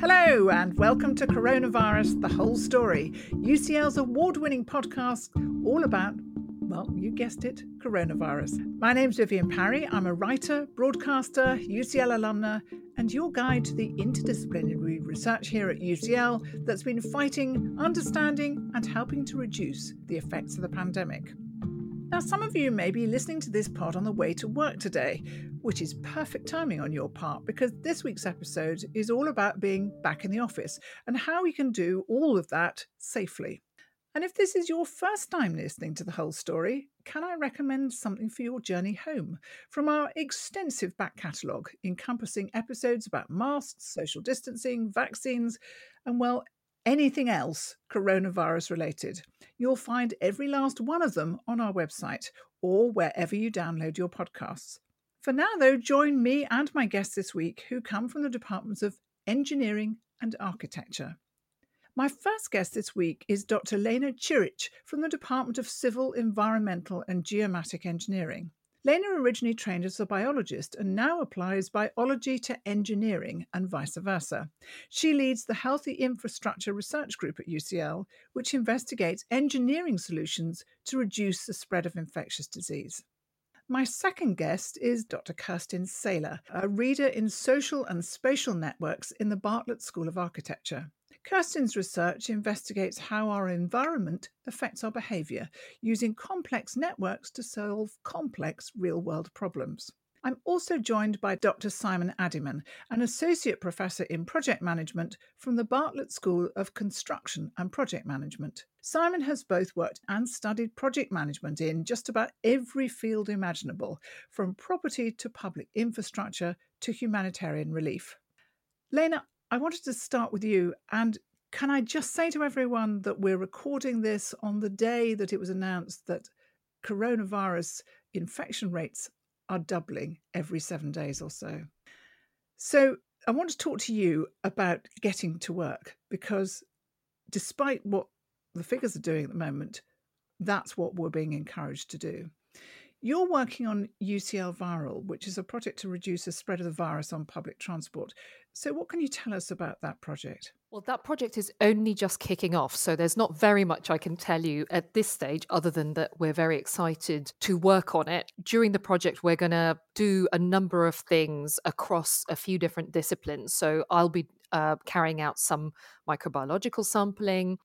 Hello, and welcome to Coronavirus The Whole Story, UCL's award winning podcast all about, well, you guessed it, coronavirus. My name's Vivian Parry. I'm a writer, broadcaster, UCL alumna, and your guide to the interdisciplinary research here at UCL that's been fighting, understanding, and helping to reduce the effects of the pandemic. Now, some of you may be listening to this pod on the way to work today, which is perfect timing on your part because this week's episode is all about being back in the office and how we can do all of that safely. And if this is your first time listening to the whole story, can I recommend something for your journey home from our extensive back catalogue encompassing episodes about masks, social distancing, vaccines, and well, anything else coronavirus related. You'll find every last one of them on our website or wherever you download your podcasts. For now, though, join me and my guests this week who come from the departments of engineering and architecture. My first guest this week is Dr. Lena Ciric from the Department of Civil, Environmental and Geomatic Engineering. Lena originally trained as a biologist and now applies biology to engineering and vice versa. She leads the Healthy Infrastructure Research Group at UCL, which investigates engineering solutions to reduce the spread of infectious disease. My second guest is Dr. Kerstin Sailer, a reader in social and spatial networks in the Bartlett School of Architecture. Kerstin's research investigates how our environment affects our behaviour, using complex networks to solve complex real world problems. I'm also joined by Dr. Simon Addyman, an associate professor in project management from the Bartlett School of Construction and Project Management. Simon has both worked and studied project management in just about every field imaginable, from property to public infrastructure to humanitarian relief. Lena, I wanted to start with you. And can I just say to everyone that we're recording this on the day that it was announced that coronavirus infection rates are doubling every seven days or so? So I want to talk to you about getting to work because despite what the figures are doing at the moment, that's what we're being encouraged to do. You're working on UCL Viral, which is a project to reduce the spread of the virus on public transport. So, what can you tell us about that project? Well, that project is only just kicking off. So, there's not very much I can tell you at this stage, other than that we're very excited to work on it. During the project, we're going to do a number of things across a few different disciplines. So, I'll be uh, carrying out some microbiological sampling,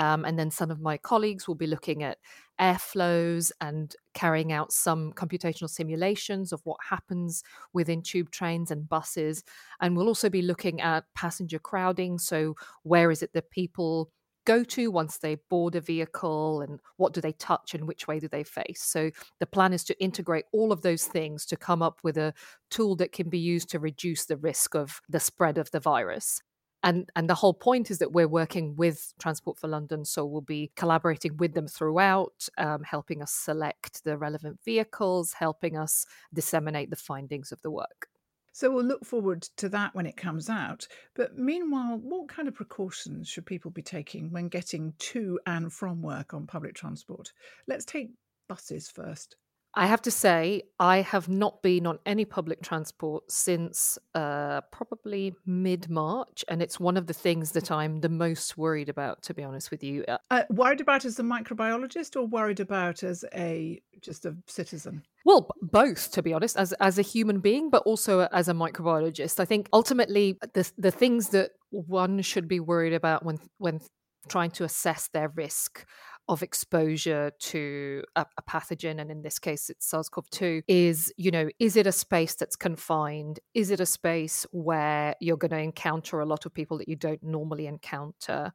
um, and then some of my colleagues will be looking at airflows and carrying out some computational simulations of what happens within tube trains and buses. And we'll also be looking at passenger crowding. So, where is it that people go to once they board a vehicle and what do they touch and which way do they face. So the plan is to integrate all of those things to come up with a tool that can be used to reduce the risk of the spread of the virus and and the whole point is that we're working with transport for london so we'll be collaborating with them throughout um, helping us select the relevant vehicles helping us disseminate the findings of the work. So we'll look forward to that when it comes out. But meanwhile what kind of precautions should people be taking when getting to and from work on public transport? Let's take buses first I have to say, I have not been on any public transport since uh, probably mid March. And it's one of the things that I'm the most worried about, to be honest with you. Uh, uh worried about as a microbiologist or worried about as a just a citizen? Well, both, to be honest, as as a human being, but also as a microbiologist. I think ultimately the the things that one should be worried about when when trying to assess their risk of exposure to a, a, pathogen and in this case it's SARS-CoV-2 is you know is it a space that's confined? Is it a space where you're going to encounter a lot of people that you don't normally encounter?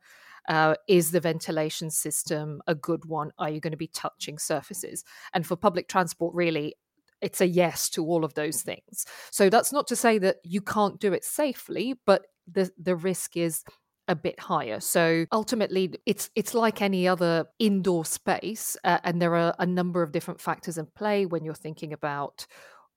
Uh, is the ventilation system a good one? Are you going to be touching surfaces? And for public transport really it's a yes to all of those things. So that's not to say that you can't do it safely but the the risk is a bit higher. So ultimately, it's it's like any other indoor space, uh, and there are a number of different factors in play when you're thinking about.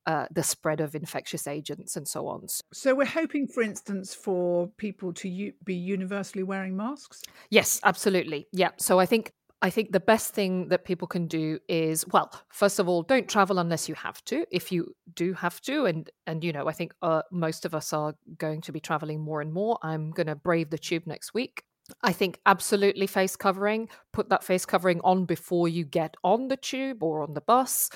Uh, the spread of infectious agents and so on. So, we're hoping, for instance, for people to u- be universally wearing masks? Yes, absolutely. Yeah. So, I think I think the best thing that people can do is, well, first of all, don't travel unless you have to. If you do have to, and and you know, I think uh, most of us are going to be traveling more and more. I'm going to brave the tube next week. I think absolutely face covering. Put that face covering on before you get on the tube or on the bus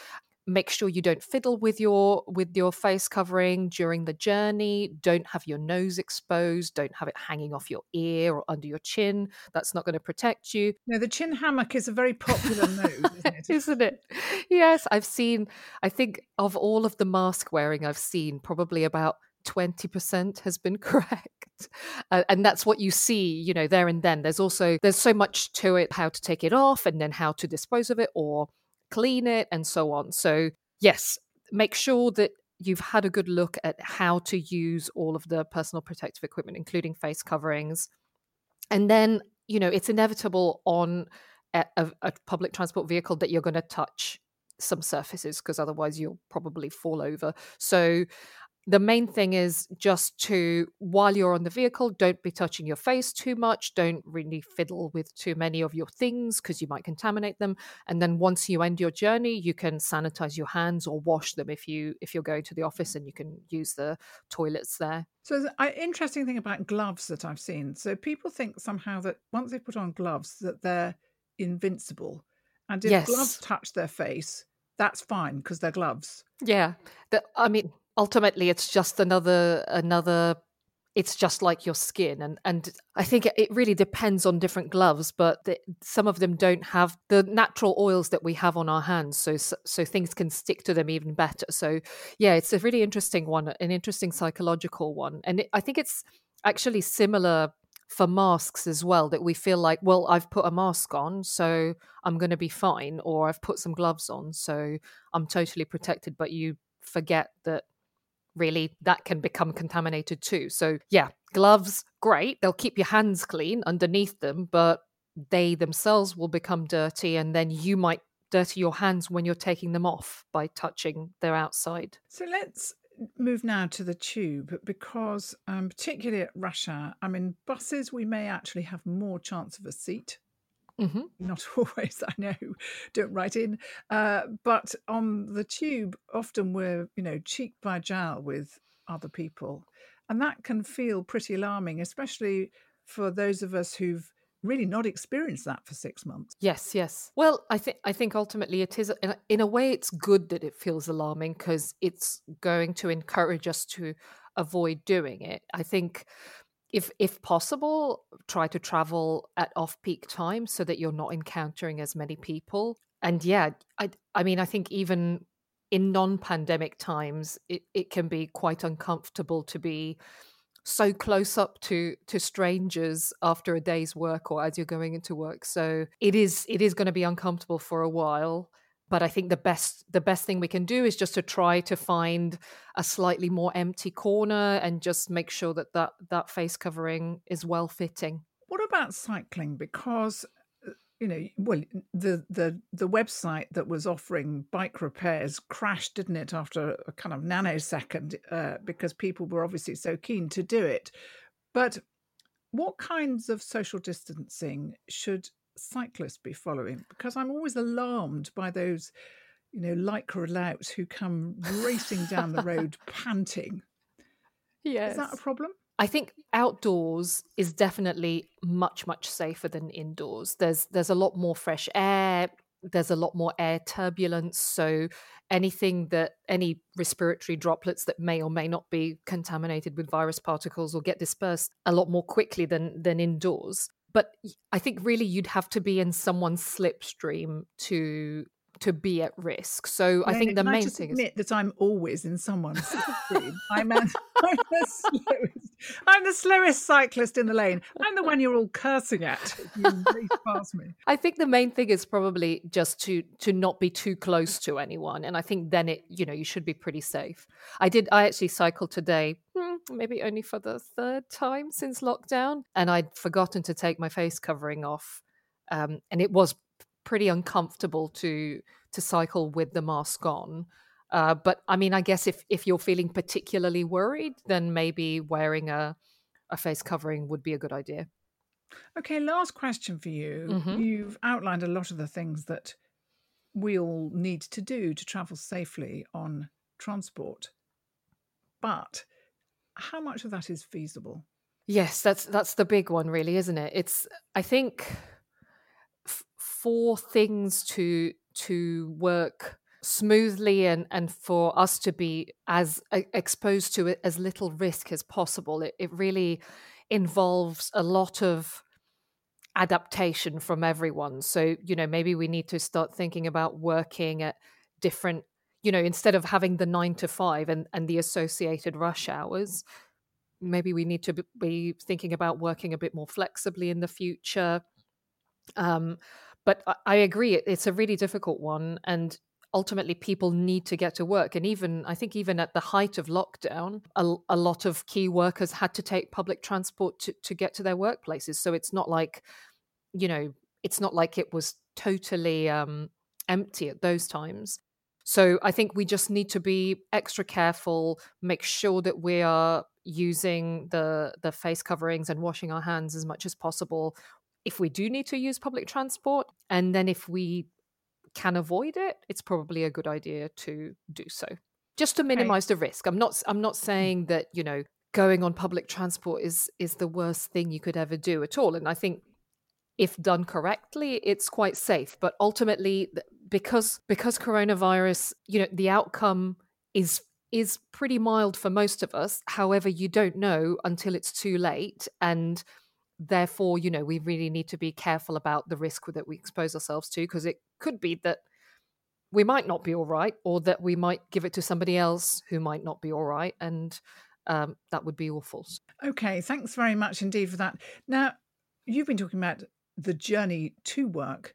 make sure you don't fiddle with your with your face covering during the journey don't have your nose exposed don't have it hanging off your ear or under your chin that's not going to protect you. No the chin hammock is a very popular move isn't it? Isn't it? Yes i've seen i think of all of the mask wearing i've seen probably about 20% has been correct. Uh, and that's what you see you know there and then. There's also there's so much to it how to take it off and then how to dispose of it or clean it, and so on. So, yes, make sure that you've had a good look at how to use all of the personal protective equipment, including face coverings. And then, you know, it's inevitable on a, a, public transport vehicle that you're going to touch some surfaces because otherwise you'll probably fall over. So the main thing is just to while you're on the vehicle don't be touching your face too much don't really fiddle with too many of your things because you might contaminate them and then once you end your journey you can sanitize your hands or wash them if you if you're going to the office and you can use the toilets there. So the interesting thing about gloves that i've seen. So people think somehow that once they put on gloves that they're invincible and if yes. gloves touch their face that's fine because they're gloves. Yeah. The, i mean ultimately it's just another another it's just like your skin and and i think it really depends on different gloves but the, some of them don't have the natural oils that we have on our hands so, so things can stick to them even better. So yeah it's a really interesting one an interesting psychological one and it, i think it's actually similar for masks as well that we feel like well i've put a mask on so i'm going to be fine or i've put some gloves on so i'm totally protected but you forget that really that can become contaminated too. So, yeah, gloves, great. They'll keep your hands clean underneath them, but they themselves will become dirty and then you might dirty your hands when you're taking them off by touching their outside. So, let's move now to the tube because, um, particularly at hour, I mean, buses, we may actually have more chance of a seat Mm-hmm. Not always, I know. Don't write in. Uh, but on the tube, often we're, you know, cheek by jowl with other people. And that can feel pretty alarming, especially for those of us who've really not experienced that for six months. Yes, yes. Well, I think I think ultimately it is in a, in a way it's good that it feels alarming because it's going to encourage us to avoid doing it. I think if if possible try to travel at off peak times so that you're not encountering as many people. And yeah i i mean i think even in non-pandemic times it, it can be quite uncomfortable to be so close up to to strangers after a day's work or as you're going into work. So it is it is going to be uncomfortable for a while but I think the best the best thing we can do is just to try to find a slightly more empty corner and just make sure that that, that face covering is well fitting. What about cycling? Because uh, you know, well, the the the website that was offering bike repairs crashed, didn't it, after a kind of nanosecond, uh, because people were obviously so keen to do it. But what kinds of social distancing should cyclists be following? Because I'm always alarmed by those, you know, lycra louts who come racing down the road panting. Yes. Is that a problem? I think outdoors is definitely much much safer than indoors. There's there's a lot more fresh air. There's a lot more air turbulence. So anything that any respiratory droplets that may or may not be contaminated with virus particles will get dispersed a lot more quickly than than indoors but I think really you'd have to be in someone's slipstream to to be at risk. So I think the main thing admit is that I'm always in someone's slipstream. I'm, I'm, the slowest. I'm the slowest cyclist in the lane. I'm the one you're all cursing at. You past me. I think the main thing is probably just to to not be too close to anyone, and I think then it you know you should be pretty safe. I did. I actually cycled today. Hmm, maybe only for the third time since lockdown, and I'd forgotten to take my face covering off. Um, and it was pretty uncomfortable to to cycle with the mask on. Uh, but I mean, I guess if if you're feeling particularly worried, then maybe wearing a a face covering would be a good idea. Okay, last question for you. Mm-hmm. You've outlined a lot of the things that we all need to do to travel safely on transport. But how much of that is feasible? Yes, that's that's the big one really, isn't it? It's I think f- for things to to work smoothly and and for us to be as exposed to as little risk as possible it, it really involves a lot of adaptation from everyone so you know maybe we need to start thinking about working at different you know instead of having the 9 to 5 and and the associated rush hours maybe we need to be thinking about working a bit more flexibly in the future. Um but I, I agree it's a really difficult one and ultimately people need to get to work and even i think even at the height of lockdown a, a lot of key workers had to take public transport to, to get to their workplaces. So it's not like you know it's not like it was totally um, empty at those times so i think we just need to be extra careful make sure that we are using the the face coverings and washing our hands as much as possible if we do need to use public transport and then if we can avoid it, it's probably a good idea to do so. Just to minimize okay. the risk. I'm not I'm not mm. saying that, you know, going on public transport is is the worst thing you could ever do at all and I think if done correctly it's quite safe but ultimately because because coronavirus you know the outcome is is pretty mild for most of us however you don't know until it's too late and therefore, you know, we really need to be careful about the risk that we expose ourselves to because it could be that we might not be all right or that we might give it to somebody else who might not be all right. And um, that would be awful. Okay, thanks very much indeed for that. Now, you've been talking about the journey to work.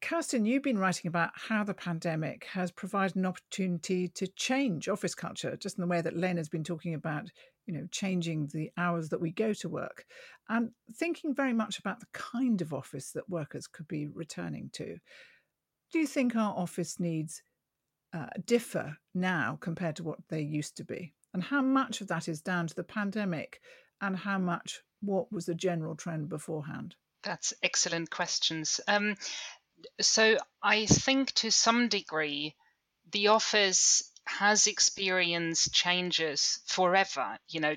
Kerstin, you've been writing about how the pandemic has provided an opportunity to change office culture, just in the way that Len has been talking about you know, changing the hours that we go to work, and thinking very much about the kind of office that workers could be returning to. Do you think our office needs uh, differ now compared to what they used to be? And how much of that is down to the pandemic, and how much what was the general trend beforehand? That's excellent questions. Um, so I think to some degree, the office has experienced changes forever. You know,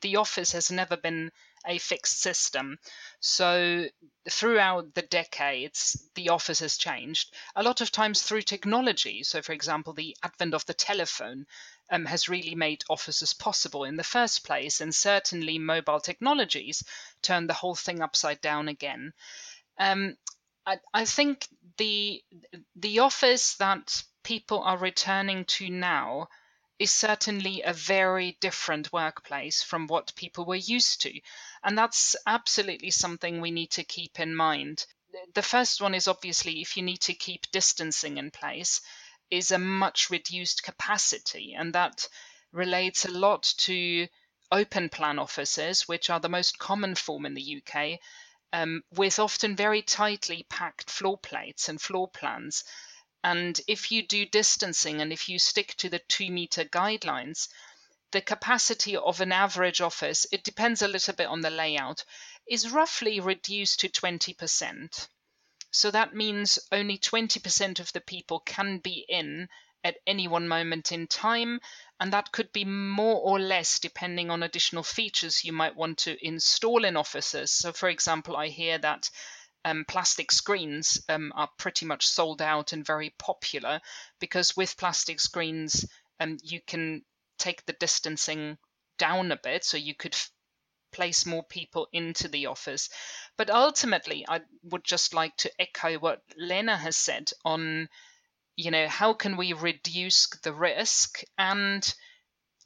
the office has never been a fixed system. So throughout the decades, the office has changed. A lot of times through technology. So, for example, the advent of the telephone um, has really made offices possible in the first place, and certainly mobile technologies turned the whole thing upside down again. Um, I, I think the the office that people are returning to now is certainly a very different workplace from what people were used to. And that's absolutely something we need to keep in mind. The first one is obviously if you need to keep distancing in place, is a much reduced capacity. And that relates a lot to open plan offices, which are the most common form in the UK, um, with often very tightly packed floor plates and floor plans and if you do distancing and if you stick to the two meter guidelines, the capacity of an average office, it depends a little bit on the layout, is roughly reduced to 20%. So that means only 20% of the people can be in at any one moment in time, and that could be more or less depending on additional features you might want to install in offices. So, for example, I hear that um, plastic screens um, are pretty much sold out and very popular because with plastic screens um, you can take the distancing down a bit so you could f- place more people into the office but ultimately i would just like to echo what lena has said on you know how can we reduce the risk and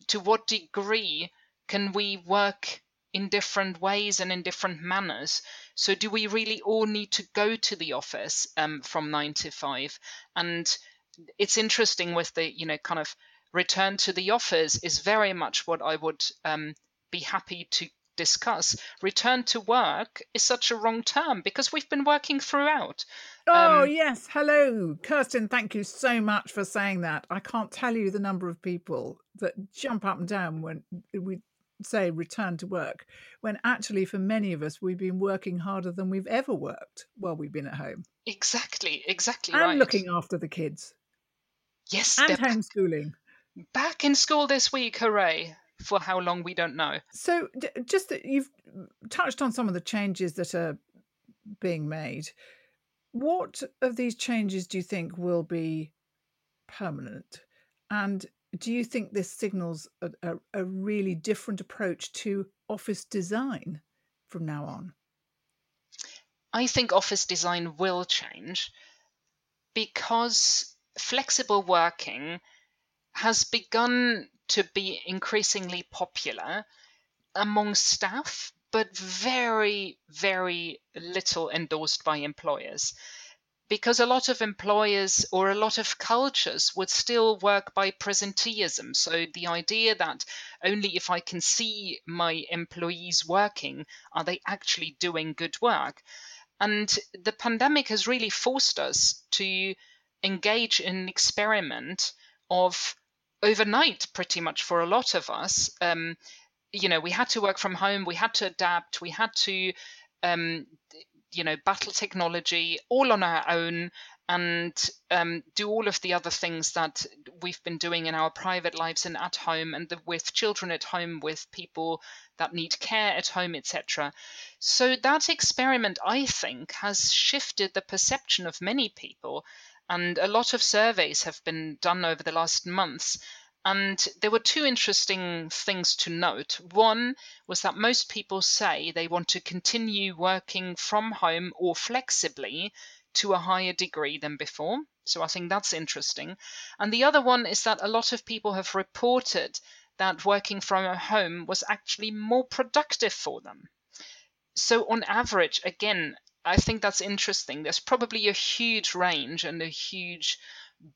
to what degree can we work in different ways and in different manners. So, do we really all need to go to the office um, from nine to five? And it's interesting with the, you know, kind of return to the office is very much what I would um, be happy to discuss. Return to work is such a wrong term because we've been working throughout. Oh, um, yes. Hello, Kerstin. Thank you so much for saying that. I can't tell you the number of people that jump up and down when we say return to work when actually for many of us we've been working harder than we've ever worked while we've been at home exactly exactly and right looking after the kids yes and homeschooling back in school this week hooray for how long we don't know. So d- just that you've touched on some of the changes that are being made. What of these changes do you think will be permanent? And do you think this signals a, a, a, really different approach to office design from now on? I think office design will change because flexible working has begun to be increasingly popular among staff, but very, very little endorsed by employers because a lot of employers or a lot of cultures would still work by presenteeism. So the idea that only if I can see my employees working are they actually doing good work. And the pandemic has really forced us to engage in an experiment of overnight, pretty much for a lot of us. Um, you know, we had to work from home, we had to adapt, we had to um, you know battle technology all on our own and um, do all of the other things that we've been doing in our private lives and at home and the, with children at home with people that need care at home etc so that experiment i think has shifted the perception of many people and a lot of surveys have been done over the last months and there were two interesting things to note. One was that most people say they want to continue working from home or flexibly to a higher degree than before. So I think that's interesting. And the other one is that a lot of people have reported that working from home was actually more productive for them. So, on average, again, I think that's interesting. There's probably a huge range and a huge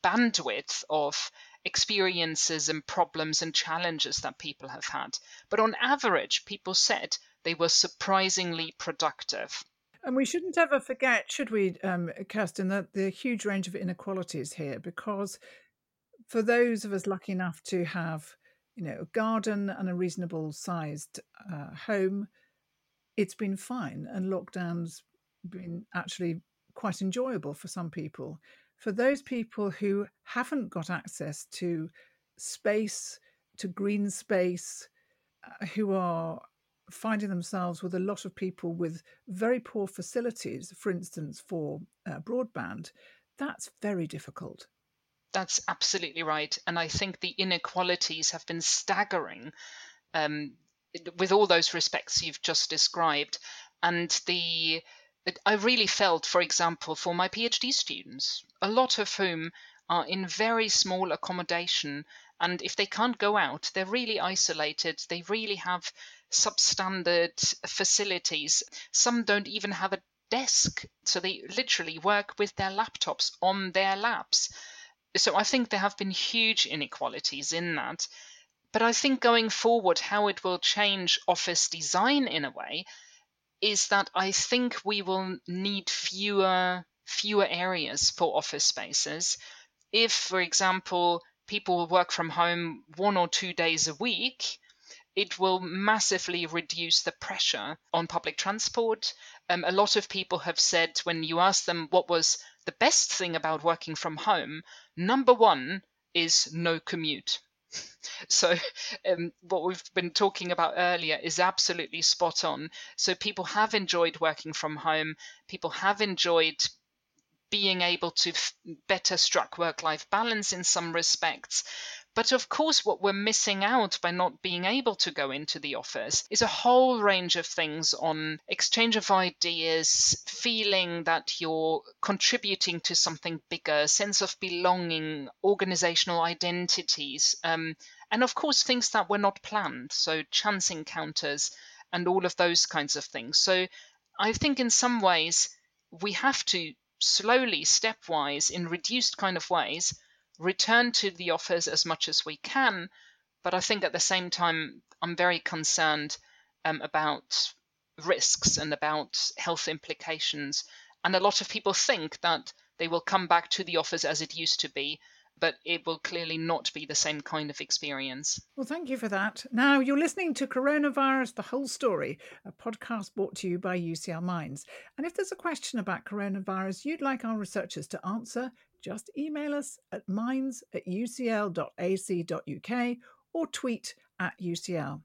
bandwidth of experiences and problems and challenges that people have had. But on average, people said they were surprisingly productive. And we shouldn't ever forget, should we, um, Kerstin, that the huge range of inequalities here, because for those of us lucky enough to have, you know, a garden and a reasonable sized uh, home, it's been fine, and lockdowns been actually quite enjoyable for some people for those people who haven't got access to space, to green space, uh, who are finding themselves with a lot of people with very poor facilities, for instance, for uh, broadband, that's very difficult. That's absolutely right. And I think the inequalities have been staggering um, with all those respects you've just described. And the I really felt, for example, for my PhD students, a lot of whom are in very small accommodation. And if they can't go out, they're really isolated. They really have substandard facilities. Some don't even have a desk. So they literally work with their laptops on their laps. So I think there have been huge inequalities in that. But I think going forward, how it will change office design in a way is that I think we will need fewer fewer areas for office spaces. If, for example, people work from home one or two days a week, it will massively reduce the pressure on public transport. Um, a lot of people have said when you ask them what was the best thing about working from home, number one is no commute. So, um, what we've been talking about earlier is absolutely spot on. So, people have enjoyed working from home, people have enjoyed being able to f- better struck work life balance in some respects. But of course, what we're missing out by not being able to go into the office is a whole range of things on exchange of ideas, feeling that you're contributing to something bigger, sense of belonging, organizational identities, um, and of course, things that were not planned. So, chance encounters and all of those kinds of things. So, I think in some ways, we have to slowly, stepwise, in reduced kind of ways, return to the office as much as we can. But I think at the same time, I'm very concerned um, about risks and about health implications. And a lot of people think that they will come back to the office as it used to be. but it will clearly not be the same kind of experience. Well, thank you for that. Now, you're listening to Coronavirus The Whole Story, a podcast brought to you by UCL Minds. And if there's a question about coronavirus you'd like our researchers to answer, just email us at minds at ucl.ac.uk or tweet at UCL.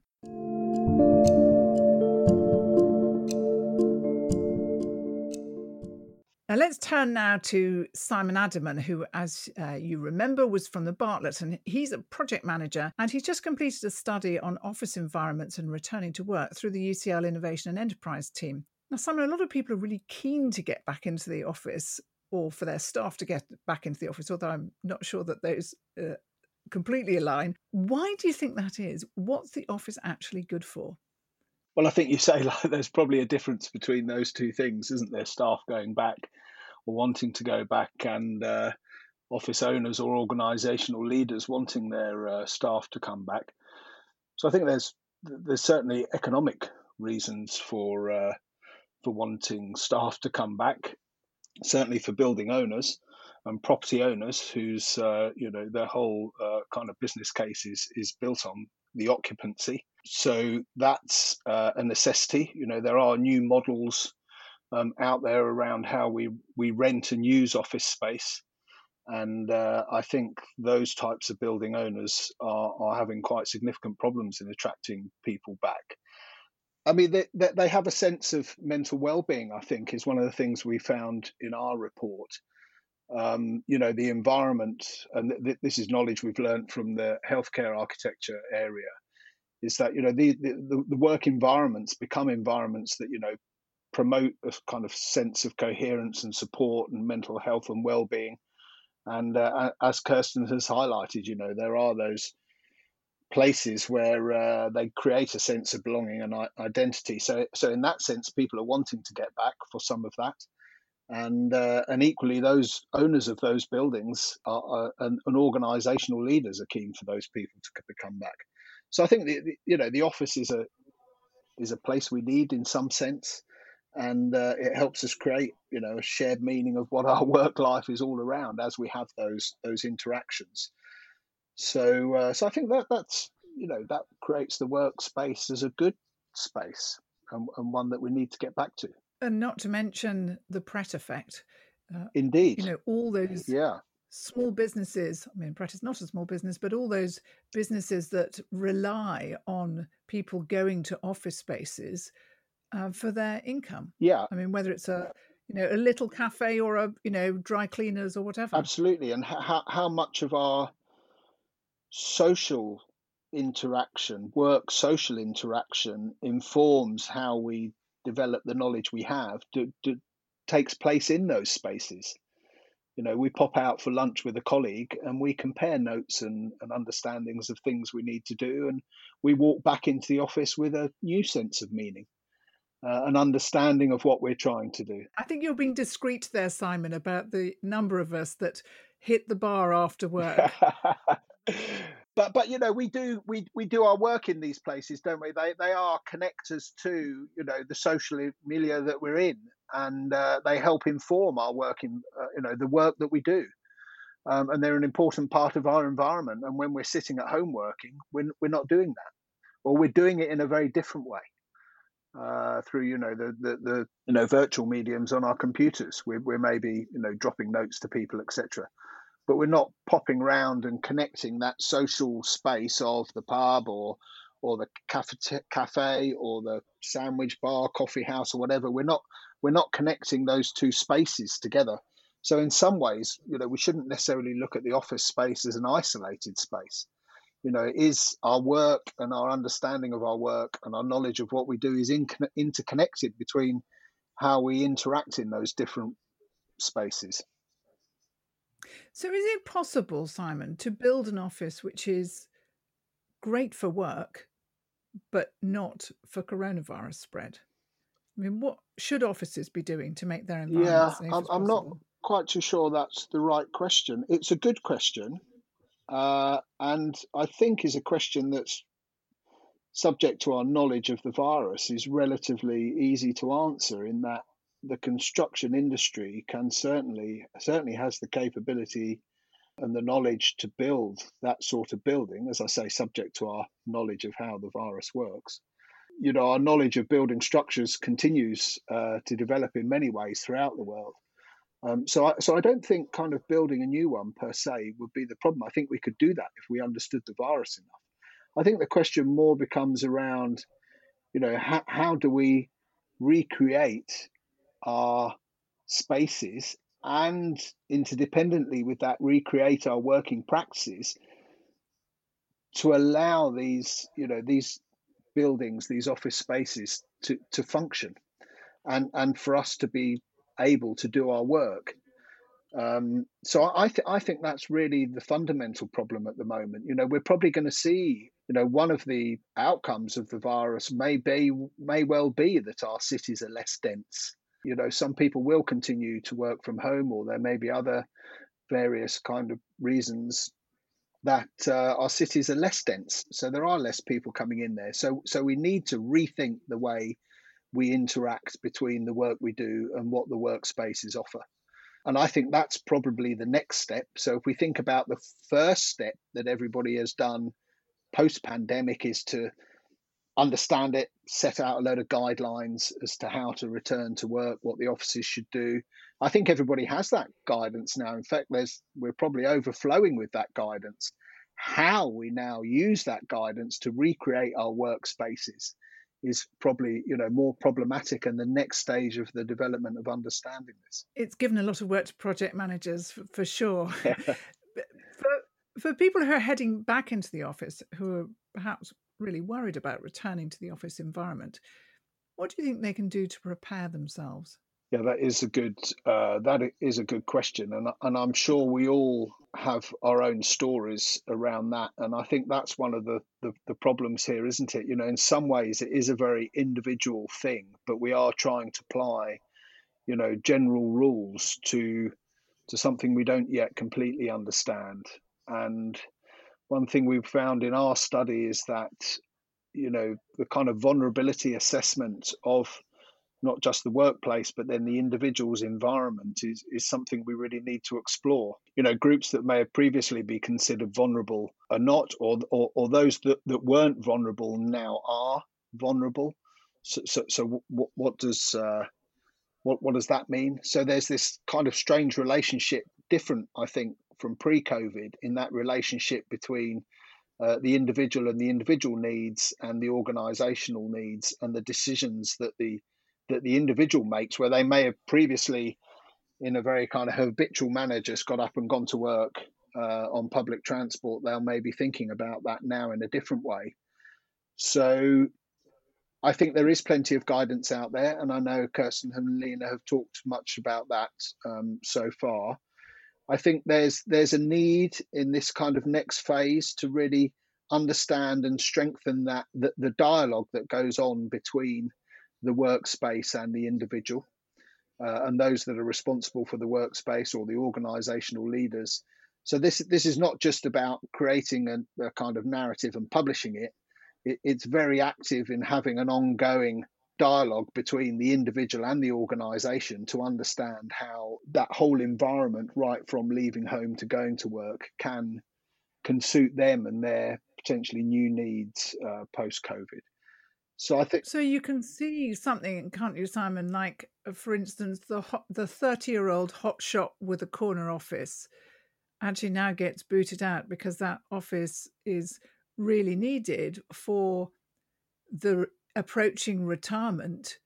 Now let's turn now to Simon Addyman, who, as uh, you remember, was from the Bartlett, and he's a project manager, and he's just completed a study on office environments and returning to work through the UCL Innovation and Enterprise team. Now, Simon, a lot of people are really keen to get back into the office, or for their staff to get back into the office, although I'm not sure that those uh, completely align. Why do you think that is? What's the office actually good for? Well, I think you say like there's probably a difference between those two things, isn't there? Staff going back or wanting to go back, and uh, office owners or organisational leaders wanting their uh, staff to come back. So I think there's there's certainly economic reasons for uh, for wanting staff to come back. Certainly for building owners and property owners, whose uh, you know their whole uh, kind of business case is is built on the occupancy so that's uh, a necessity. You know, there are new models um, out there around how we, we rent and use office space. And uh, I think those types of building owners are, are having quite significant problems in attracting people back. I mean, they, they have a sense of mental well-being. I think is one of the things we found in our report. Um, you know, the environment, and th- this is knowledge we've learned from the healthcare architecture area is that you know the, the, the work environments become environments that you know promote a kind of sense of coherence and support and mental health and well-being and uh, as kerstin has highlighted you know there are those places where uh, they create a sense of belonging and identity. So so in that sense people are wanting to get back for some of that. And uh, and equally those owners of those buildings are, are and, organizational leaders are keen for those people to come back. So I think the, the, you know the office is a is a place we need in some sense, and uh, it helps us create you know a shared meaning of what our work life is all around as we have those those interactions. So uh, so I think that that's you know that creates the workspace as a good space and, and one that we need to get back to. And not to mention the Pret effect. Uh, Indeed. You know, all those yeah small businesses, I mean, Pret is not a small business, but all those businesses that rely on people going to office spaces uh, for their income. Yeah. I mean, whether it's a, you know, a little cafe or a, you know, dry cleaners or whatever. Absolutely. And how, how much of our social interaction, work social interaction, informs how we develop the knowledge we have, do, do, takes place in those spaces. You know we pop out for lunch with a colleague and we compare notes and, and understandings of things we need to do and we walk back into the office with a new sense of meaning uh, an understanding of what we're trying to do. I think you're being discreet there simon about the number of us that hit the bar after work but but you know we do we we do our work in these places don't we? They they are connectors to you know the social milieu that we're in and uh, they help inform our work in uh, you know the work that we do. Um, and they're an important part of our environment and when we're sitting at home working we're, we're not doing that. Or we're doing it in a very different way uh, through you know the, the, the you know virtual mediums on our computers. We're, we're maybe you know dropping notes to people etc but we're not popping round and connecting that social space of the pub or or the cafe, cafe or the sandwich bar, coffee house, or whatever. We're not we're not connecting those two spaces together. So in some ways, you know, we shouldn't necessarily look at the office space as an isolated space. You know, is our work and our understanding of our work and our knowledge of what we do is in, interconnected between how we interact in those different spaces. So, is it possible, Simon, to build an office which is great for work, but not for coronavirus spread? I mean, what should offices be doing to make their environment yeah, I'm, I'm not quite too sure that's the right question. It's a good question, uh, and I think is a question that's subject to our knowledge of the virus is relatively easy to answer in that the construction industry can certainly certainly has the capability and the knowledge to build that sort of building, as I say, subject to our knowledge of how the virus works. You know, our knowledge of building structures continues uh, to develop in many ways throughout the world. Um, so, I, so I don't think kind of building a new one per se would be the problem. I think we could do that if we understood the virus enough. I think the question more becomes around, you know, how, how do we recreate our spaces and interdependently with that recreate our working practices to allow these you know these buildings these office spaces to to function and and for us to be able to do our work um, so I, th- I think that's really the fundamental problem at the moment. You know, we're probably going to see, you know, one of the outcomes of the virus may be may well be that our cities are less dense you know some people will continue to work from home or there may be other various kind of reasons that uh, our cities are less dense. So there are less people coming in there. So so we need to rethink the way we interact between the work we do and what the workspaces offer. And i think that's probably the next step. So if we think about the first step that everybody has done post pandemic is to understand it, set out a load of guidelines as to how to return to work, what the offices should do. I think everybody has that guidance now. In fact, there's we're probably overflowing with that guidance. How we now use that guidance to recreate our workspaces is probably you know more problematic and the next stage of the development of understanding this it's given a lot of work to project managers for, for sure for, for people who are heading back into the office who are perhaps really worried about returning to the office environment. What do you think they can do to prepare themselves? Yeah, that is a good uh, that is a good question, and and I'm sure we all have our own stories around that, and I think that's one of the, the the problems here, isn't it? You know, in some ways it is a very individual thing, but we are trying to apply, you know, general rules to to something we don't yet completely understand, and one thing we've found in our study is that you know the kind of vulnerability assessment of not just the workplace but then the individual's environment is, is something we really need to explore. You know groups that may have previously been considered vulnerable are not or or, or those that, that weren't vulnerable now are vulnerable. So so, so what, what does uh, what, what does that mean? So there's this kind of strange relationship different i think from pre-COVID in that relationship between uh, the individual and the individual needs and the organizational needs and the decisions that the that the individual makes where they may have previously in a very kind of habitual manner just got up and gone to work uh, on public transport they'll maybe thinking about that now in a different way so I think there is plenty of guidance out there, and I know Kerstin and Lena have talked much about that um, so far. I think there's there's a need in this kind of next phase to really understand and strengthen that the, the dialogue that goes on between the workspace and the individual uh, and those that are responsible for the workspace or the organizational leaders so this this is not just about creating a, a kind of narrative and publishing it. it it's very active in having an ongoing dialogue between the individual and the organization to understand how that whole environment right from leaving home to going to work can can suit them and their potentially new needs uh, post covid so i think so you can see something can't you simon? Like uh, for instance the hot, the 30 year old hot shop with a corner office actually now gets booted out because that office is really needed for the approaching retirement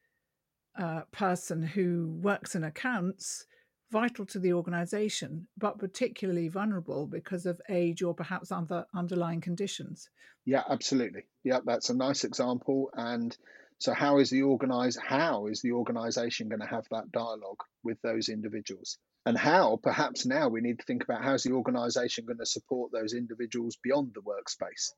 uh, person who works in accounts vital to the organization, but particularly vulnerable because of age or perhaps other underlying conditions. Yeah, absolutely. Yeah, that's a nice example. And so, how is the organize? How is the organization going to have that dialogue with those individuals? And how, perhaps now, we need to think about how is the organization going to support those individuals beyond the workspace?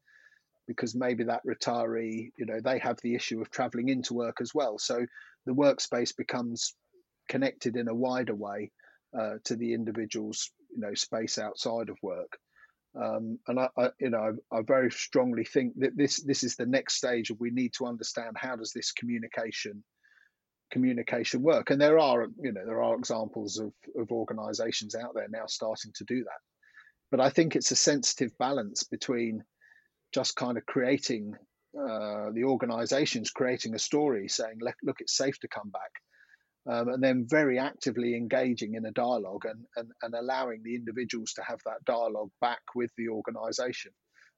Because maybe that retiree, you know, they have the issue of traveling into work as well. So the workspace becomes connected in a wider way uh, to the individual's, you know, space outside of work. Um, and I, I, you know, I, I, very strongly think that this this is the next stage of we need to understand how does this communication communication work. And there are, you know, there are examples of of organisations out there now starting to do that but I think it's a sensitive balance between just kind of creating uh, the organizations creating a story saying, look, it's safe to come back. Um, and then very actively engaging in a dialogue and, and, and allowing the individuals to have that dialogue back with the organization.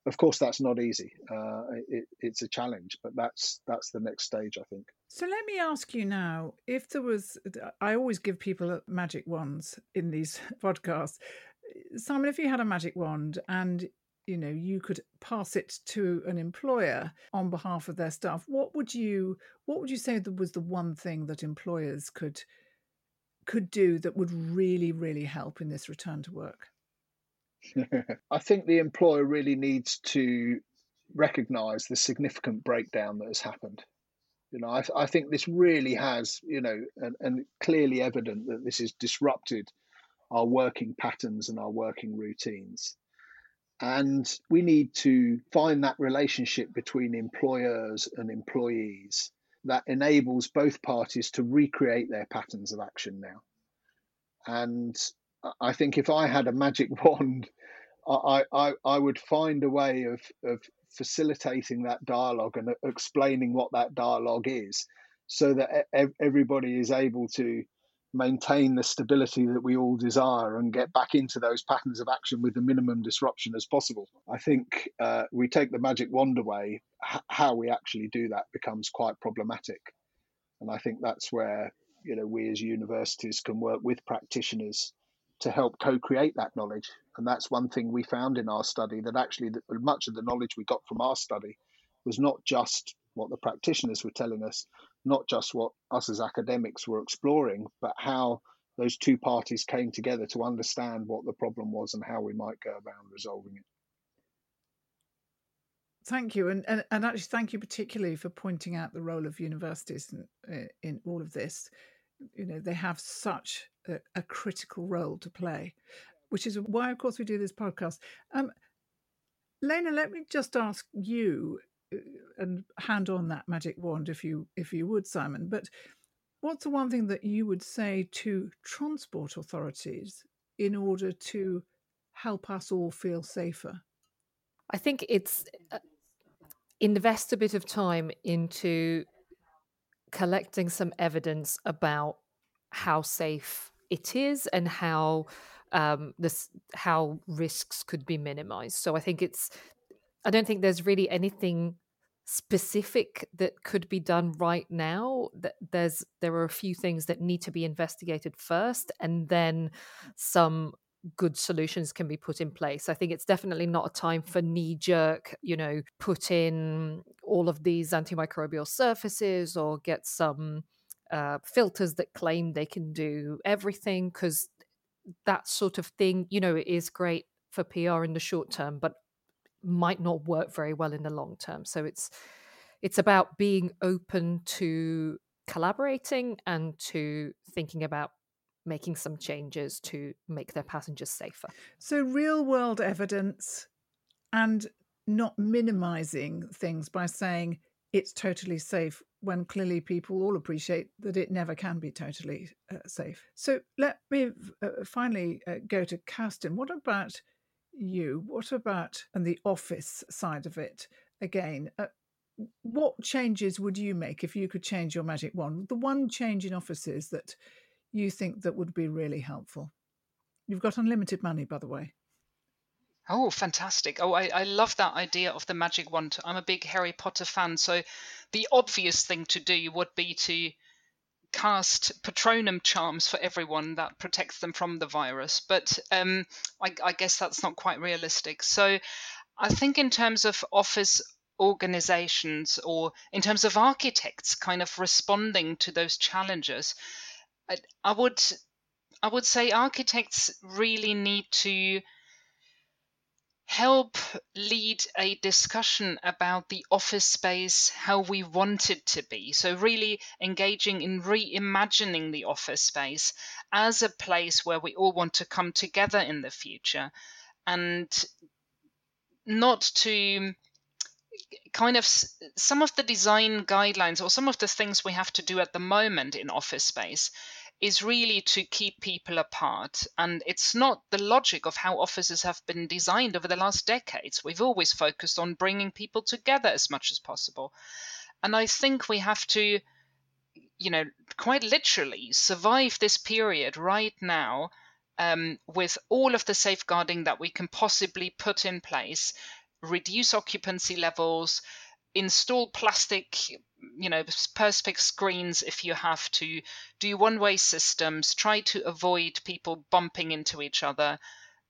Of course, that's not easy. Uh, it, it's a challenge, but that's that's the next stage, I think. So let me ask you now: if there was, I always give people magic wands in these podcasts. Simon, if you had a magic wand and you know you could pass it to an employer on behalf of their staff what would you what would you say that was the one thing that employers could could do that would really really help in this return to work? I think the employer really needs to recognize the significant breakdown that has happened. You know i, I think this really has you know and, and clearly evident that this has disrupted our working patterns and our working routines and we need to find that relationship between employers and employees that enables both parties to recreate their patterns of action now. And I think if I had a magic wand, I, I, I would find a way of, of facilitating that dialogue and explaining what that dialogue is so that everybody is able to maintain the stability that we all desire and get back into those patterns of action with the minimum disruption as possible. I think uh, we take the magic wand away, h- how we actually do that becomes quite problematic. And I think that's where you know we as universities can work with practitioners to help co-create that knowledge. And that's one thing we found in our study that actually much of the knowledge we got from our study was not just what the practitioners were telling us, not just what us as academics were exploring, but how those two parties came together to understand what the problem was and how we might go around resolving it. Thank you, and, and, and actually thank you particularly for pointing out the role of universities in, in all of this. You know, they have such a, a, critical role to play, which is why, of course, we do this podcast. Um, Lena, let me just ask you and hand on that magic wand if you if you would, Simon. But what's the one thing that you would say to transport authorities in order to help us all feel safer? I think it's uh, invest a bit of time into collecting some evidence about how safe it is and how um, this how risks could be minimized. So I think it's I don't think there's really anything specific that could be done right now that there's there are a few things that need to be investigated first and then some good solutions can be put in place. I think it's definitely not a time for knee jerk you know put in all of these antimicrobial surfaces or get some uh, filters that claim they can do everything because that sort of thing you know is great for pr in the short term but might not work very well in the long term. So it's it's about being open to collaborating and to thinking about making some changes to make their passengers safer. So real world evidence and not minimizing things by saying it's totally safe when clearly people all appreciate that it never can be totally uh, safe. So let me uh, finally uh, go to Kerstin. What about you. What about and the office side of it? Again, uh, what changes would you make if you could change your magic wand? The one change in offices that you think that would be really helpful. You've got unlimited money, by the way. Oh, fantastic. Oh, I, I love that idea of the magic wand. I'm a big Harry Potter fan. So the obvious thing to do would be to cast Patronum charms for everyone that protects them from the virus, but um, I, I guess that's not quite realistic. So I think in terms of office organizations or in terms of architects kind of responding to those challenges, I, I would I would say architects really need to help lead a discussion about the office space, how we want it to be. So, really engaging in reimagining the office space as a place where we all want to come together in the future and not to kind of some of the design guidelines or some of the things we have to do at the moment in office space is really to keep people apart. And it's not the logic of how offices have been designed over the last decades. We've always focused on bringing people together as much as possible. And I think we have to, you know, quite literally survive this period right now um, with all of the safeguarding that we can possibly put in place, reduce occupancy levels, install plastic you know perspex screens if you have to do one way systems try to avoid people bumping into each other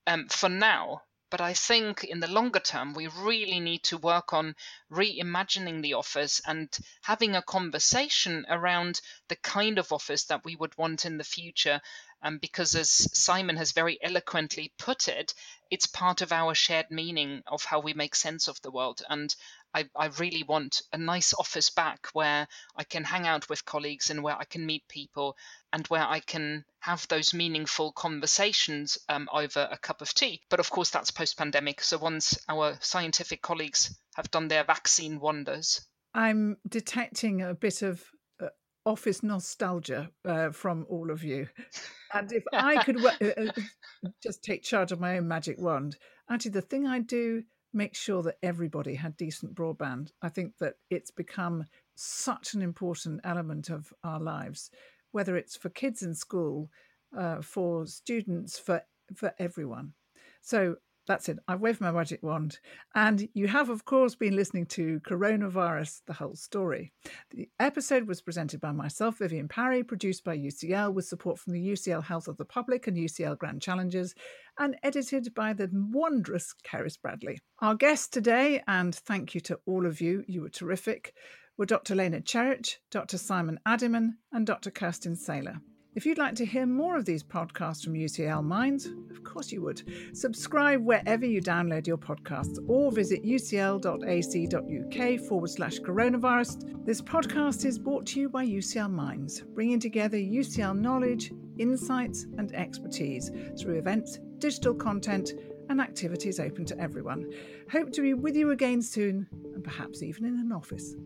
um, for now but I think in the longer term, we really need to work on reimagining the office and having a conversation around the kind of office that we would want in the future. Um, because, as Simon has very eloquently put it, it's part of our shared meaning of how we make sense of the world. And I, I really want a nice office back where I can hang out with colleagues and where I can meet people and where I can have those meaningful conversations um, over a cup of tea. But of course, that's post pandemic. So once our scientific colleagues have done their vaccine wonders. I'm detecting a bit of uh, office nostalgia uh, from all of you. And if I could uh, uh, just take charge of my own magic wand, actually, the thing I do make sure that everybody had decent broadband. I think that it's become such an important element of our lives, whether it's for kids in school, uh, for students, for for everyone. So that's it. I've waved my magic wand. And you have, of course, been listening to Coronavirus, the whole story. The episode was presented by myself, Vivienne Parry, produced by UCL with support from the UCL Health of the Public and UCL Grand Challenges, and edited by the wondrous Keris Bradley. Our guests today, and thank you to all of you, you were terrific, were Dr. Lena Ciric, Dr. Simon Addyman, and Dr. Kerstin Sailer. If you'd like to hear more of these podcasts from UCL Minds, of course you would. Subscribe wherever you download your podcasts or visit ucl.ac.uk forward slash coronavirus. This podcast is brought to you by UCL Minds, bringing together UCL knowledge, insights, and expertise through events, digital content, and activities open to everyone. Hope to be with you again soon, and perhaps even in an office.